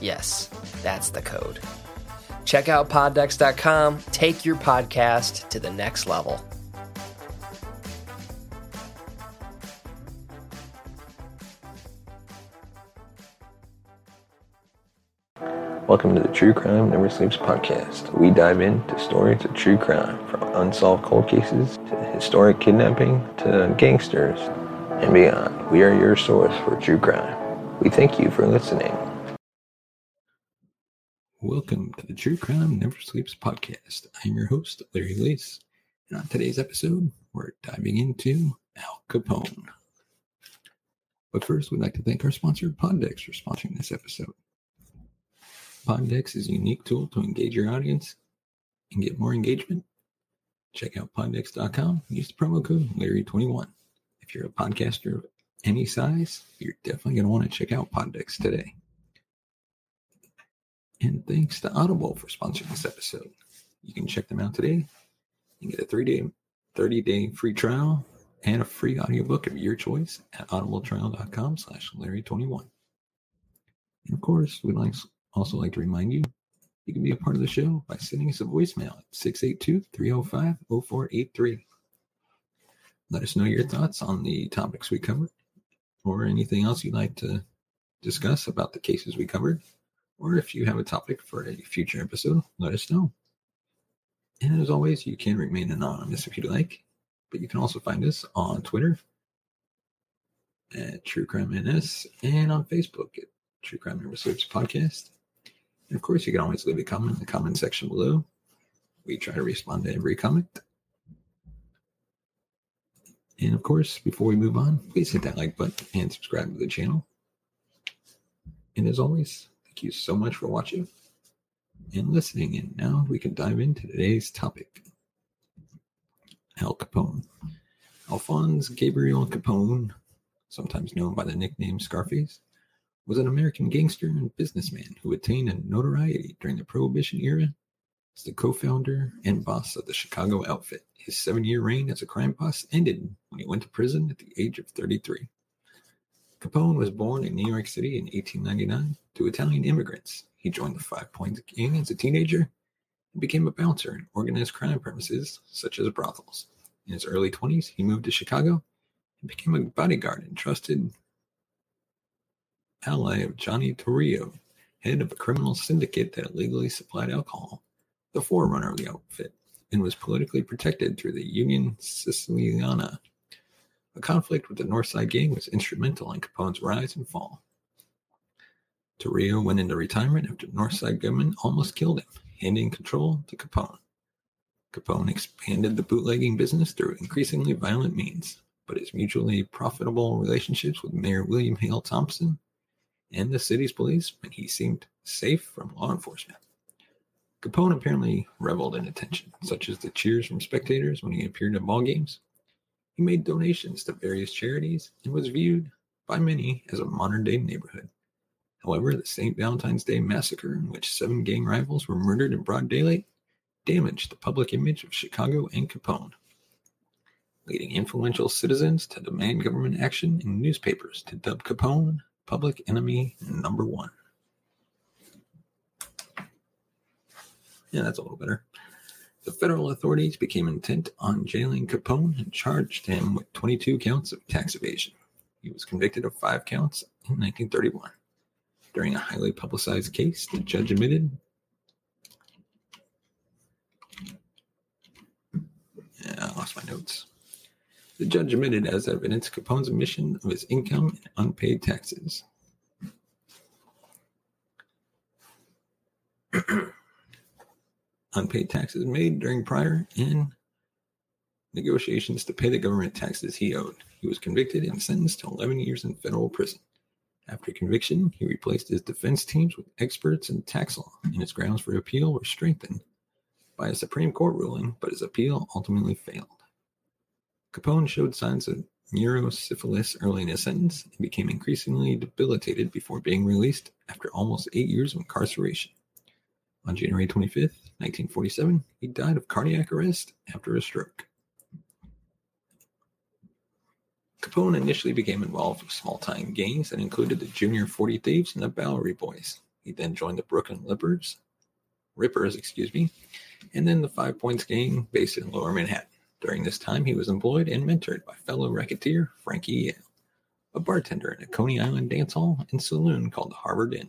Yes, that's the code. Check out poddecks.com. Take your podcast to the next level. Welcome to the True Crime Never Sleeps podcast. We dive into stories of true crime from unsolved cold cases to historic kidnapping to gangsters and beyond. We are your source for true crime. We thank you for listening. Welcome to the True Crime Never Sleeps podcast. I'm your host, Larry Lace, and on today's episode, we're diving into Al Capone. But first, we'd like to thank our sponsor, PodDecks, for sponsoring this episode. PodDecks is a unique tool to engage your audience and get more engagement. Check out poddecks.com and use the promo code Larry21. If you're a podcaster of any size, you're definitely going to want to check out PodDecks today. And thanks to Audible for sponsoring this episode. You can check them out today and get a three-day, 30-day free trial and a free audiobook of your choice at audibletrial.com slash Larry21. And of course, we'd like also like to remind you, you can be a part of the show by sending us a voicemail at 682-305-0483. Let us know your thoughts on the topics we covered or anything else you'd like to discuss about the cases we covered. Or if you have a topic for a future episode, let us know. And as always, you can remain anonymous if you'd like, but you can also find us on Twitter at True Crime NS and on Facebook at True Crime Never Sleeps Podcast. And of course, you can always leave a comment in the comment section below. We try to respond to every comment. And of course, before we move on, please hit that like button and subscribe to the channel. And as always, thank you so much for watching and listening. And now we can dive into today's topic Al Capone. Alphonse Gabriel Capone, sometimes known by the nickname Scarface, was an American gangster and businessman who attained a notoriety during the Prohibition era as the co founder and boss of the Chicago outfit. His seven year reign as a crime boss ended when he went to prison at the age of 33. Capone was born in New York City in 1899 to Italian immigrants. He joined the Five Points Gang as a teenager and became a bouncer in organized crime premises such as brothels. In his early 20s, he moved to Chicago and became a bodyguard and trusted ally of Johnny Torrio, head of a criminal syndicate that illegally supplied alcohol, the forerunner of the outfit, and was politically protected through the Union Siciliana. A conflict with the Northside Gang was instrumental in Capone's rise and fall. Torrio went into retirement after Northside gunmen almost killed him, handing control to Capone. Capone expanded the bootlegging business through increasingly violent means, but his mutually profitable relationships with Mayor William Hale Thompson and the city's police meant he seemed safe from law enforcement. Capone apparently reveled in attention, such as the cheers from spectators when he appeared at ball games. He made donations to various charities and was viewed by many as a modern day neighborhood. However, the St. Valentine's Day massacre, in which seven gang rivals were murdered in broad daylight, damaged the public image of Chicago and Capone, leading influential citizens to demand government action in newspapers to dub Capone public enemy number one. Yeah, that's a little better. The federal authorities became intent on jailing Capone and charged him with 22 counts of tax evasion. He was convicted of five counts in 1931. During a highly publicized case, the judge admitted Yeah, I lost my notes. The judge admitted as evidence Capone's omission of his income and unpaid taxes. unpaid taxes made during prior and negotiations to pay the government taxes he owed. He was convicted and sentenced to 11 years in federal prison. After conviction, he replaced his defense teams with experts in tax law, and his grounds for appeal were strengthened by a Supreme Court ruling, but his appeal ultimately failed. Capone showed signs of neurosyphilis early in his sentence and became increasingly debilitated before being released after almost eight years of incarceration. On January 25, 1947, he died of cardiac arrest after a stroke. Capone initially became involved with small time gangs that included the Junior 40 Thieves and the Bowery Boys. He then joined the Brooklyn Rippers, Rippers, excuse me, and then the Five Points gang based in Lower Manhattan. During this time, he was employed and mentored by fellow racketeer Frankie Yale, a bartender in a Coney Island dance hall and saloon called the Harvard Inn.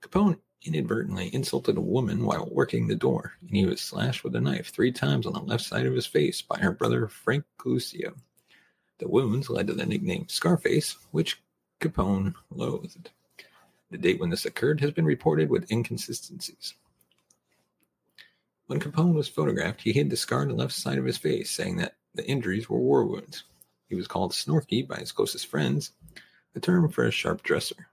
Capone inadvertently insulted a woman while working the door, and he was slashed with a knife three times on the left side of his face by her brother Frank Lucio. The wounds led to the nickname Scarface, which Capone loathed. The date when this occurred has been reported with inconsistencies. When Capone was photographed, he hid the scar on the left side of his face, saying that the injuries were war wounds. He was called Snorky by his closest friends, a term for a sharp dresser.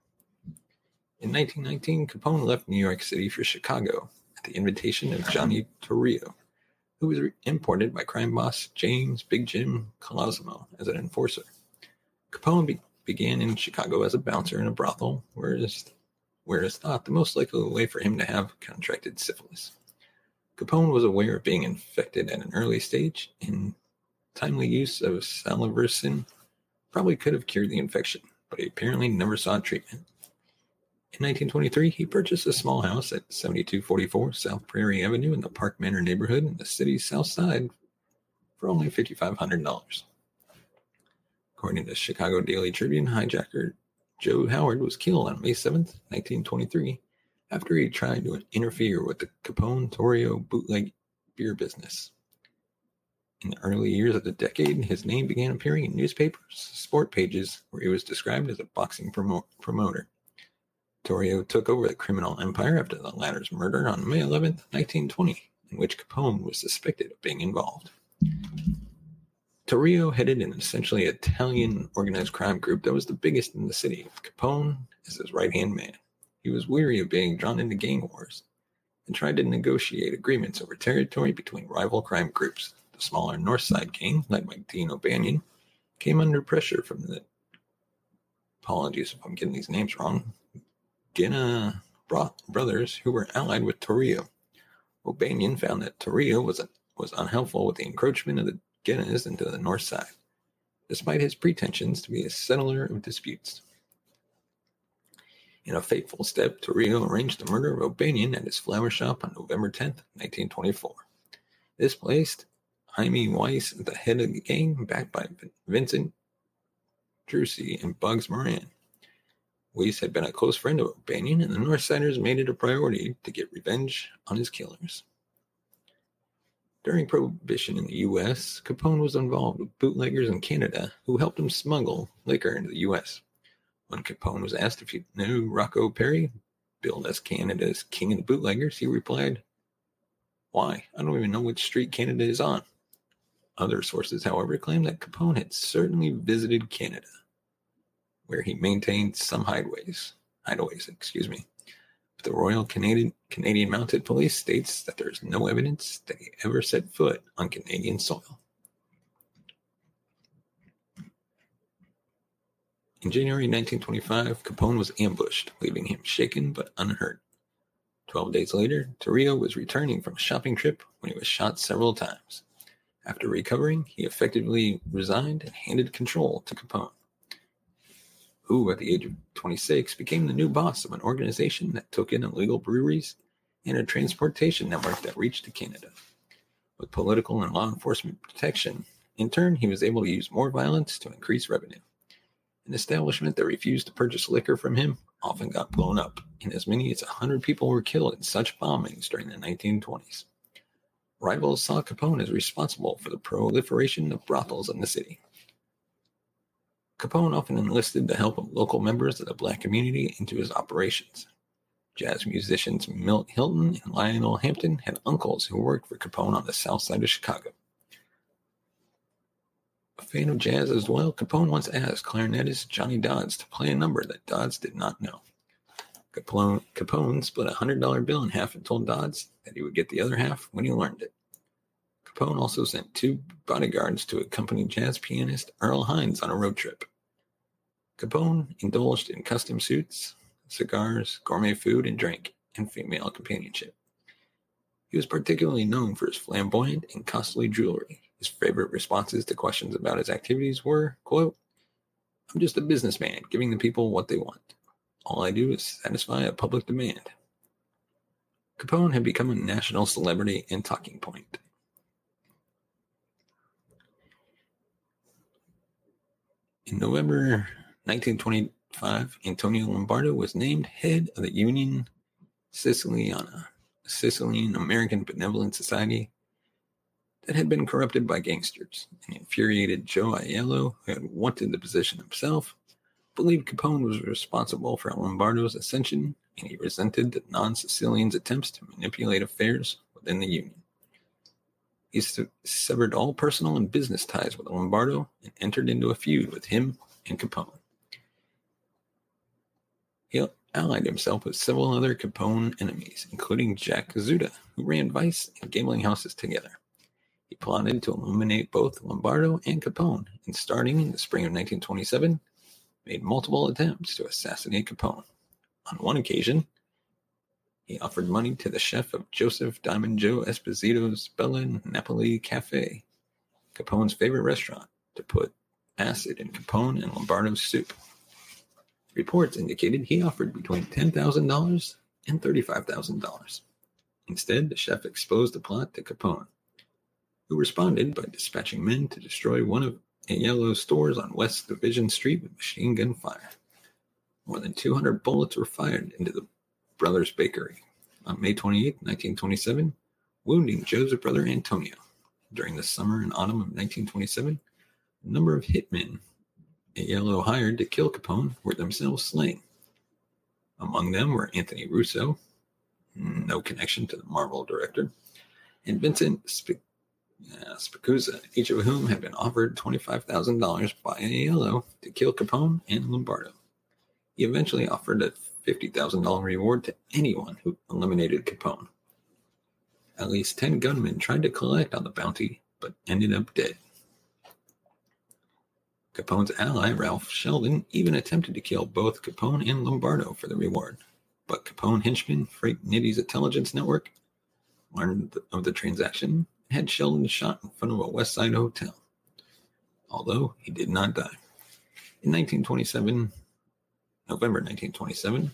In 1919, Capone left New York City for Chicago at the invitation of Johnny Torrio, who was imported by crime boss James Big Jim Colosimo as an enforcer. Capone be- began in Chicago as a bouncer in a brothel, whereas, whereas thought the most likely way for him to have contracted syphilis. Capone was aware of being infected at an early stage, and timely use of salvarsan probably could have cured the infection, but he apparently never sought treatment. In 1923, he purchased a small house at 7244 South Prairie Avenue in the Park Manor neighborhood in the city's south side for only $5,500. According to the Chicago Daily Tribune, hijacker Joe Howard was killed on May 7, 1923, after he tried to interfere with the Capone Torrio bootleg beer business. In the early years of the decade, his name began appearing in newspapers, sport pages, where he was described as a boxing promo- promoter. Torrio took over the criminal empire after the latter's murder on May 11, 1920, in which Capone was suspected of being involved. Torrio headed an essentially Italian organized crime group that was the biggest in the city, with Capone as his right hand man. He was weary of being drawn into gang wars and tried to negotiate agreements over territory between rival crime groups. The smaller North Side gang, led by Dean O'Banion, came under pressure from the apologies if I'm getting these names wrong. Guinea brothers who were allied with Torrio. O'Banion found that Torrio was, was unhelpful with the encroachment of the Guineas into the north side, despite his pretensions to be a settler of disputes. In a fateful step, Torrio arranged the murder of O'Banion at his flower shop on November 10, 1924. This placed Hymie Weiss at the head of the gang, backed by Vincent Drucci and Bugs Moran. Weiss had been a close friend of O'Banion, and the North Northsiders made it a priority to get revenge on his killers. During Prohibition in the U.S., Capone was involved with bootleggers in Canada who helped him smuggle liquor into the U.S. When Capone was asked if he knew Rocco Perri, billed as Canada's king of the bootleggers, he replied, Why? I don't even know which street Canada is on. Other sources, however, claim that Capone had certainly visited Canada, where he maintained some hideaways. Hideaways, excuse me. But the Royal Canadian Canadian Mounted Police states that there is no evidence that he ever set foot on Canadian soil. In January 1925, Capone was ambushed, leaving him shaken but unhurt. Twelve days later, Torrio was returning from a shopping trip when he was shot several times. After recovering, he effectively resigned and handed control to Capone, who, at the age of 26, became the new boss of an organization that took in illegal breweries and a transportation network that reached to Canada. With political and law enforcement protection, in turn, he was able to use more violence to increase revenue. An establishment that refused to purchase liquor from him often got blown up, and as many as 100 people were killed in such bombings during the 1920s. Rivals saw Capone as responsible for the proliferation of brothels in the city. Capone often enlisted the help of local members of the black community into his operations. Jazz musicians Milt Hinton and Lionel Hampton had uncles who worked for Capone on the south side of Chicago. A fan of jazz as well, Capone once asked clarinetist Johnny Dodds to play a number that Dodds did not know. Capone, Capone split a $100 bill in half and told Dodds that he would get the other half when he learned it. Capone also sent two bodyguards to accompany jazz pianist Earl Hines on a road trip. Capone indulged in custom suits, cigars, gourmet food and drink, and female companionship. He was particularly known for his flamboyant and costly jewelry, his favorite responses to questions about his activities were, quote, I'm just a businessman giving the people what they want. All I do is satisfy a public demand. Capone had become a national celebrity and talking point. In November 1925, Antonio Lombardo was named head of the Union Siciliana, a Sicilian American Benevolent Society that had been corrupted by gangsters. An infuriated Joe Aiello, who had wanted the position himself, believed Capone was responsible for Lombardo's ascension, and he resented the non Sicilians' attempts to manipulate affairs within the Union. He severed all personal and business ties with Lombardo and entered into a feud with him and Capone. He allied himself with several other Capone enemies, including Jack Zuta, who ran vice and gambling houses together. He plotted to eliminate both Lombardo and Capone, and starting in the spring of 1927, made multiple attempts to assassinate Capone. On one occasion, he offered money to the chef of Joseph Diamond Joe Esposito's Bella Napoli Cafe, Capone's favorite restaurant, to put acid in Capone and Lombardo's soup. Reports indicated he offered between $10,000 and $35,000. Instead, the chef exposed the plot to Capone, who responded by dispatching men to destroy one of Aiello's stores on West Division Street with machine gun fire. More than 200 bullets were fired into the brothers' bakery on May 28, 1927, wounding Joe's brother Antonio. During the summer and autumn of 1927, a number of hitmen Aiello hired to kill Capone were themselves slain. Among them were Anthony Russo, no connection to the Marvel director, and Vincent Sp- uh, Spicuzza, each of whom had been offered $25,000 by Aiello to kill Capone and Lombardo. He eventually offered a $50,000 reward to anyone who eliminated Capone. At least 10 gunmen tried to collect on the bounty, but ended up dead. Capone's ally, Ralph Sheldon, even attempted to kill both Capone and Lombardo for the reward, but Capone henchman Frank Nitti's intelligence network learned of the transaction and had Sheldon shot in front of a West Side hotel, although he did not die. In 1927, November 1927,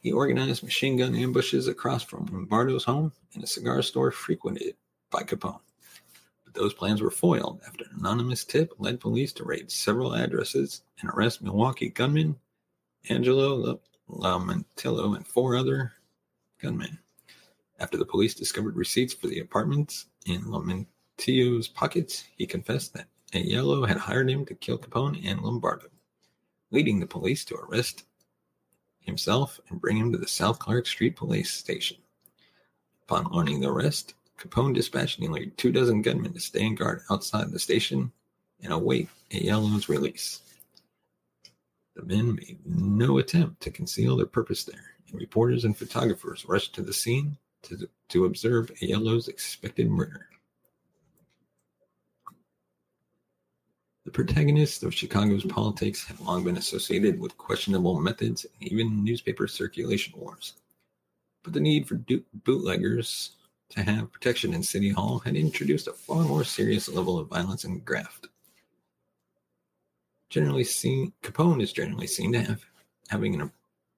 he organized machine gun ambushes across from Lombardo's home and a cigar store frequented by Capone. Those plans were foiled after an anonymous tip led police to raid several addresses and arrest Milwaukee gunman Angelo Lamantillo and four other gunmen. After the police discovered receipts for the apartments in Lamantillo's pockets, he confessed that Aiello had hired him to kill Capone and Lombardo, leading the police to arrest himself and bring him to the South Clark Street police station. Upon learning the arrest, Capone dispatched nearly two dozen gunmen to stand guard outside the station and await Aiello's release. The men made no attempt to conceal their purpose there, and reporters and photographers rushed to the scene to, to observe Aiello's expected murder. The protagonists of Chicago's politics have long been associated with questionable methods and even newspaper circulation wars. But the need for bootleggers to have protection in City Hall had introduced a far more serious level of violence and graft. Generally seen, Capone is generally seen to have having an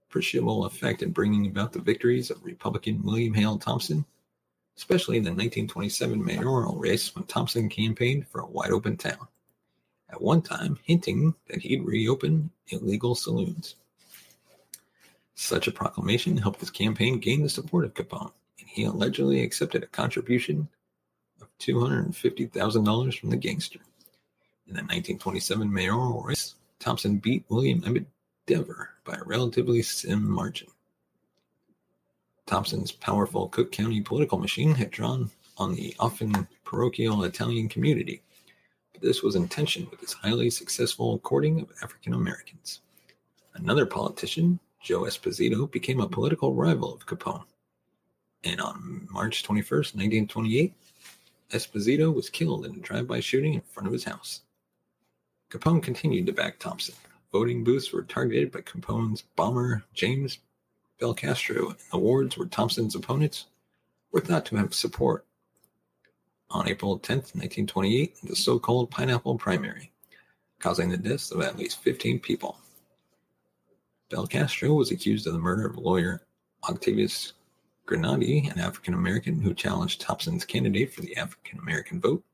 appreciable effect in bringing about the victories of Republican William Hale Thompson, especially in the 1927 mayoral race when Thompson campaigned for a wide open town. at one time hinting that he'd reopen illegal saloons. Such a proclamation helped his campaign gain the support of Capone, he allegedly accepted a contribution of $250,000 from the gangster. In the 1927 mayoral race, Thompson beat William Emmett Dever by a relatively slim margin. Thompson's powerful Cook County political machine had drawn on the often parochial Italian community, but this was in tension with his highly successful courting of African Americans. Another politician, Joe Esposito, became a political rival of Capone. And on March 21st, 1928, Esposito was killed in a drive by shooting in front of his house. Capone continued to back Thompson. Voting booths were targeted by Capone's bomber James Belcastro, and the wards where Thompson's opponents were thought to have support. On April 10, 1928, the so called Pineapple Primary, causing the deaths of at least 15 people. Belcastro was accused of the murder of lawyer Octavius Granady, an African American who challenged Thompson's candidate for the African American vote,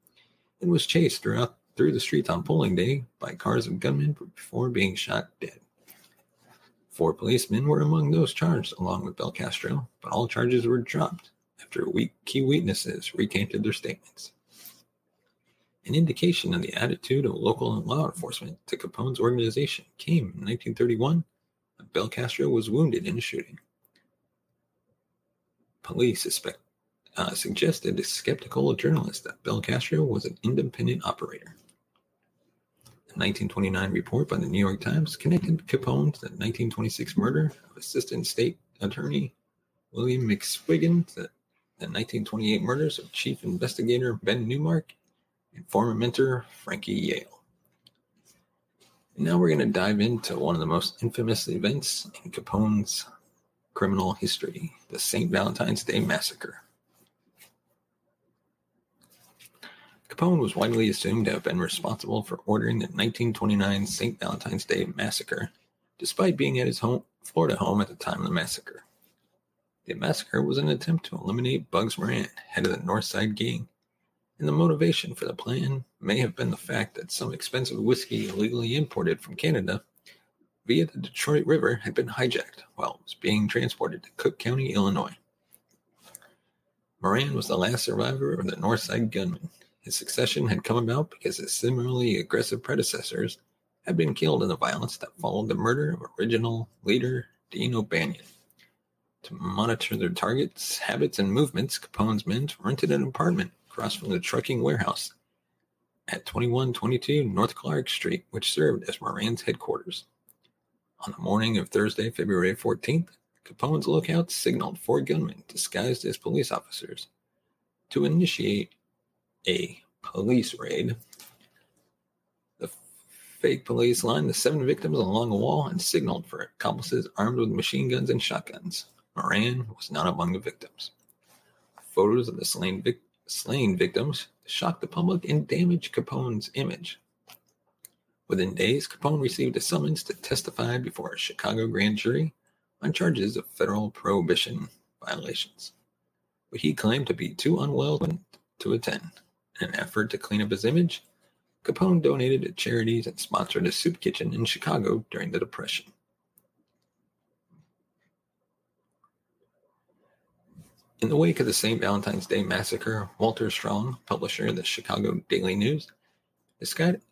and was chased throughout through the streets on polling day by cars of gunmen before being shot dead. Four policemen were among those charged, along with Belcastro, but all charges were dropped after key witnesses recanted their statements. An indication of the attitude of local law enforcement to Capone's organization came in 1931 when Belcastro was wounded in a shooting. Police suspect, uh, suggested to skeptical journalists that Belcastro was an independent operator. A 1929 report by the New York Times connected Capone to the 1926 murder of Assistant State Attorney William McSwiggin to the 1928 murders of Chief Investigator Ben Newmark and former mentor Frankie Yale. Now we're going to dive into one of the most infamous events in Capone's criminal history the St. Valentine's Day Massacre. Capone was widely assumed to have been responsible for ordering the 1929 St. Valentine's Day massacre, despite being at his home, Florida home at the time of the massacre. The massacre was an attempt to eliminate Bugs Moran, head of the North Side Gang, and the motivation for the plan may have been the fact that some expensive whiskey illegally imported from Canada via the Detroit River had been hijacked while it was being transported to Cook County, Illinois. Moran was the last survivor of the Northside gunmen his succession had come about because his similarly aggressive predecessors had been killed in the violence that followed the murder of original leader Dean O'Banion. To monitor their targets, habits, and movements, Capone's men rented an apartment across from the trucking warehouse at 2122 North Clark Street, which served as Moran's headquarters. On the morning of Thursday, February 14th, Capone's lookout signaled four gunmen disguised as police officers to initiate a police raid. The fake police lined the seven victims along a wall and signaled for accomplices armed with machine guns and shotguns. Moran was not among the victims. Photos of the slain, vic- slain victims shocked the public and damaged Capone's image. Within days, Capone received a summons to testify before a Chicago grand jury on charges of federal prohibition violations. But he claimed to be too unwell to attend. In an effort to clean up his image, Capone donated to charities and sponsored a soup kitchen in Chicago during the Depression. In the wake of the St. Valentine's Day massacre, Walter Strong, publisher of the Chicago Daily News,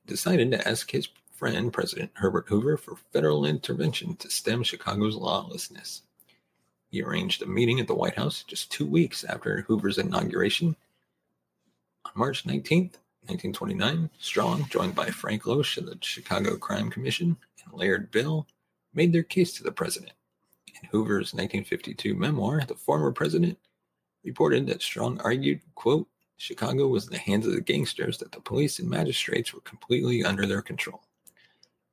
decided to ask his friend, President Herbert Hoover, for federal intervention to stem Chicago's lawlessness. He arranged a meeting at the White House just two weeks after Hoover's inauguration on March 19, 1929, Strong, joined by Frank Loesch of the Chicago Crime Commission and Laird Bell, made their case to the president. In Hoover's 1952 memoir, the former president reported that Strong argued, quote, Chicago was in the hands of the gangsters, that the police and magistrates were completely under their control,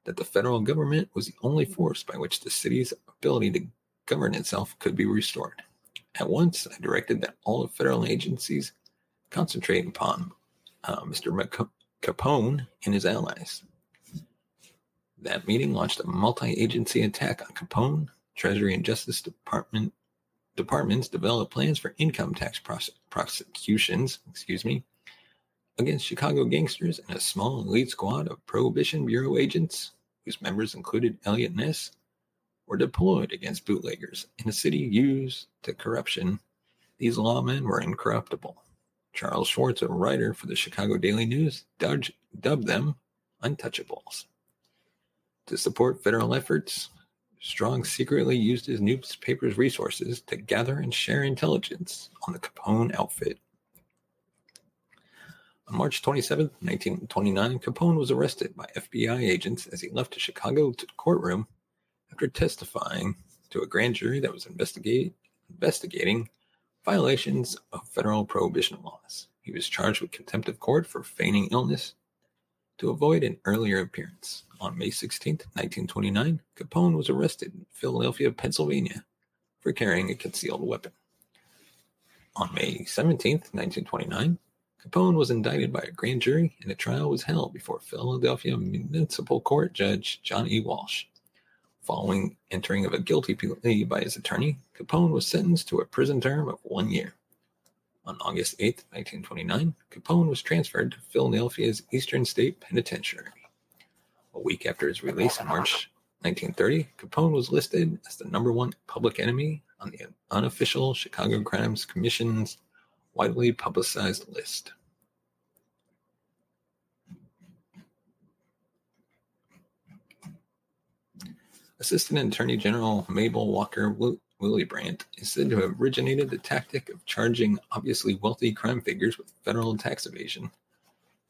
that the federal government was the only force by which the city's ability to govern itself could be restored. At once, I directed that all the federal agencies concentrate upon uh, Mr. Capone and his allies. That meeting launched a multi-agency attack on Capone. Treasury and Justice Department departments developed plans for income tax prose- prosecutions. Excuse me. against Chicago gangsters and a small elite squad of Prohibition Bureau agents, whose members included Eliot Ness, were deployed against bootleggers in a city used to corruption. These lawmen were incorruptible. Charles Schwartz, a writer for the Chicago Daily News, dubbed them untouchables. To support federal efforts, Strong secretly used his newspaper's resources to gather and share intelligence on the Capone outfit. On March 27, 1929, Capone was arrested by FBI agents as he left a Chicago courtroom after testifying to a grand jury that was investigate, investigating violations of federal prohibition laws. He was charged with contempt of court for feigning illness to avoid an earlier appearance. On May 16, 1929, Capone was arrested in Philadelphia, Pennsylvania for carrying a concealed weapon. On May 17, 1929, Capone was indicted by a grand jury and a trial was held before Philadelphia Municipal Court Judge John E. Walsh. Following entering of a guilty plea by his attorney, Capone was sentenced to a prison term of one year. On August 8, 1929, Capone was transferred to Philadelphia's Eastern State Penitentiary. A week after his release in March 1930, Capone was listed as the number one public enemy on the unofficial Chicago Crimes Commission's widely publicized list. Assistant Attorney General Mabel Walker Willebrandt is said to have originated the tactic of charging obviously wealthy crime figures with federal tax evasion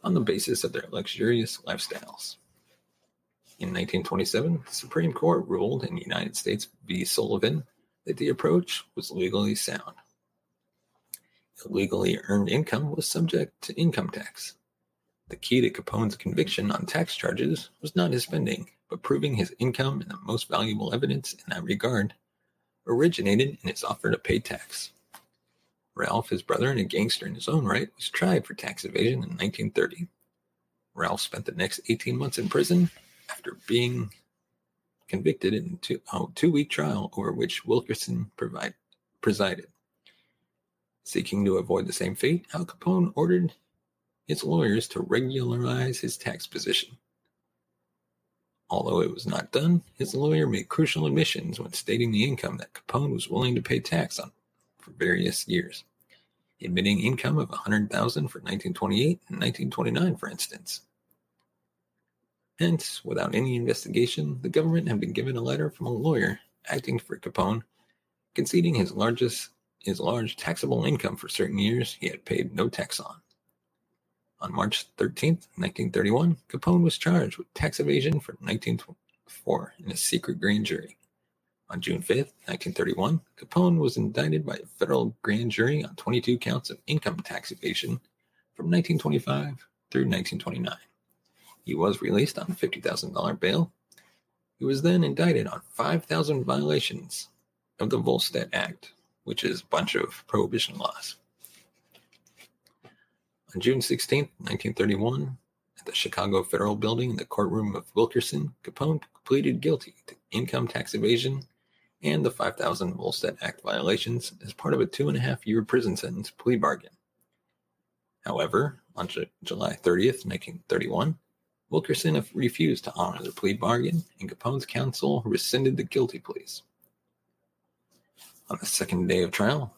on the basis of their luxurious lifestyles. In 1927, the Supreme Court ruled in United States v. Sullivan that the approach was legally sound. Illegally earned income was subject to income tax. The key to Capone's conviction on tax charges was not his spending, but proving his income and the most valuable evidence in that regard originated in his offer to pay tax. Ralph, his brother and a gangster in his own right, was tried for tax evasion in 1930. Ralph spent the next 18 months in prison after being convicted in a two, oh, two week trial over which Wilkerson provide, presided. Seeking to avoid the same fate, Al Capone ordered his lawyers to regularize his tax position. Although it was not done, his lawyer made crucial admissions when stating the income that Capone was willing to pay tax on for various years, admitting income of 100,000 for 1928 and 1929, for instance. Hence, without any investigation, the government had been given a letter from a lawyer acting for Capone, conceding his largest his large taxable income for certain years he had paid no tax on. On March 13, 1931, Capone was charged with tax evasion for 1924 in a secret grand jury. On June 5, 1931, Capone was indicted by a federal grand jury on 22 counts of income tax evasion from 1925 through 1929. He was released on $50,000 bail. He was then indicted on 5,000 violations of the Volstead Act, which is a bunch of prohibition laws. On June 16, 1931, at the Chicago Federal Building in the courtroom of Wilkerson, Capone pleaded guilty to income tax evasion and the 5000 Volstead Act violations as part of a two and a half year prison sentence plea bargain. However, on J- July 30th, 1931, Wilkerson refused to honor the plea bargain, and Capone's counsel rescinded the guilty pleas. On the second day of trial,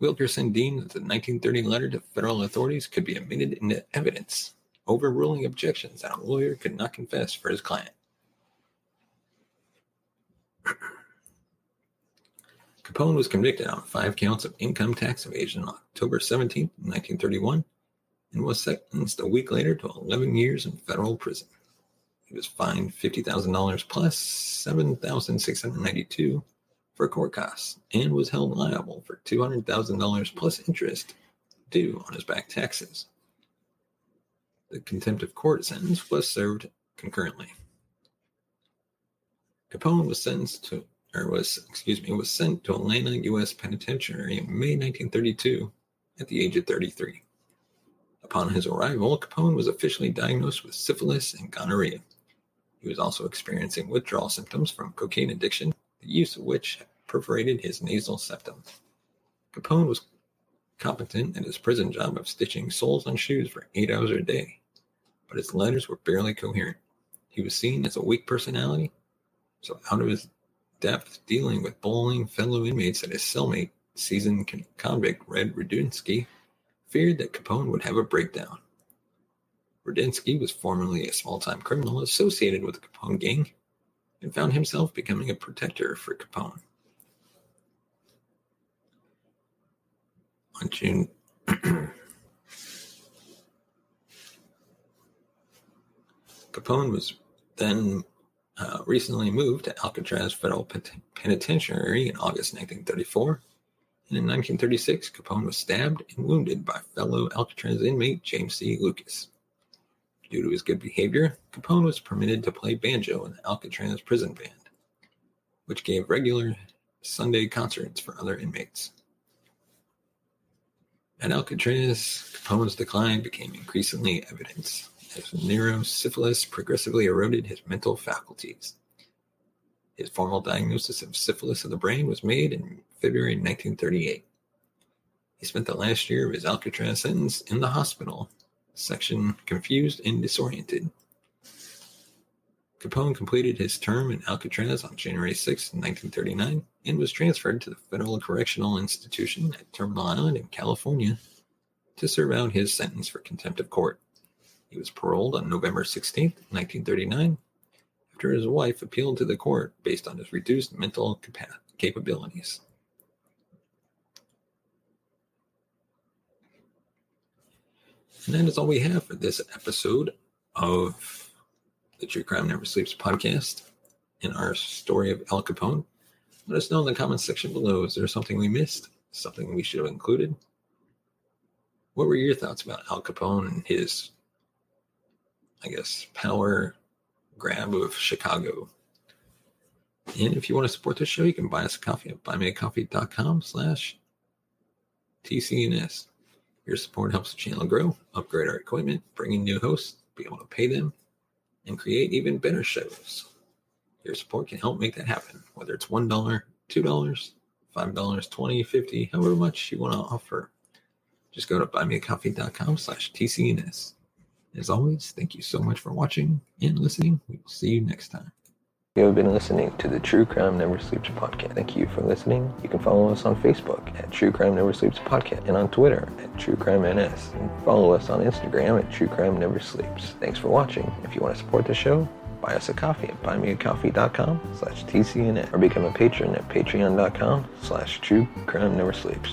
Wilkerson deemed that the 1930 letter to federal authorities could be admitted into evidence, overruling objections that a lawyer could not confess for his client. Capone was convicted on five counts of income tax evasion on October 17, 1931, and was sentenced a week later to 11 years in federal prison. He was fined $50,000 plus 7,692 for court costs and was held liable for $200,000 plus interest due on his back taxes. The contempt of court sentence was served concurrently. Capone was sentenced to, or was, excuse me, was sent to Atlanta U.S. Penitentiary in May 1932 at the age of 33. Upon his arrival, Capone was officially diagnosed with syphilis and gonorrhea. He was also experiencing withdrawal symptoms from cocaine addiction the use of which perforated his nasal septum. Capone was competent at his prison job of stitching soles on shoes for eight hours a day, but his letters were barely coherent. He was seen as a weak personality, so out of his depth dealing with bullying fellow inmates that his cellmate, seasoned convict Red Rudinsky, feared that Capone would have a breakdown. Rudinsky was formerly a small time criminal associated with the Capone gang and found himself becoming a protector for Capone. On June Capone was then uh, recently moved to Alcatraz Federal Penitentiary in August 1934. And in 1936, Capone was stabbed and wounded by fellow Alcatraz inmate James C. Lucas. Due to his good behavior, Capone was permitted to play banjo in the Alcatraz prison band, which gave regular Sunday concerts for other inmates. At Alcatraz, Capone's decline became increasingly evident as neurosyphilis progressively eroded his mental faculties. His formal diagnosis of syphilis of the brain was made in February 1938. He spent the last year of his Alcatraz sentence in the hospital section confused and disoriented. Capone completed his term in Alcatraz on January 6, 1939, and was transferred to the Federal Correctional Institution at Terminal Island in California to serve out his sentence for contempt of court. He was paroled on November 16, 1939, after his wife appealed to the court based on his reduced mental capabilities. And that is all we have for this episode of the True Crime Never Sleeps podcast and our story of Al Capone. Let us know in the comments section below. Is there something we missed? Something we should have included? What were your thoughts about Al Capone and his, I guess, power grab of Chicago? And if you want to support the show, you can buy us a coffee at buymeacoffee.com slash TCNS. Your support helps the channel grow, upgrade our equipment, bring in new hosts, be able to pay them, and create even better shows. Your support can help make that happen, whether it's $1, $2, $5, $20, 50 however much you want to offer. Just go to buymeacoffee.com slash TCNS. As always, thank you so much for watching and listening. We will see you next time. You have been listening to the True Crime Never Sleeps podcast. Thank you for listening. You can follow us on Facebook at True Crime Never Sleeps podcast and on Twitter at True Crime NS. And follow us on Instagram at True Crime Never Sleeps. Thanks for watching. If you want to support the show, buy us a coffee at buymeacoffee.com slash TCNN or become a patron at patreon.com slash True Crime Never Sleeps.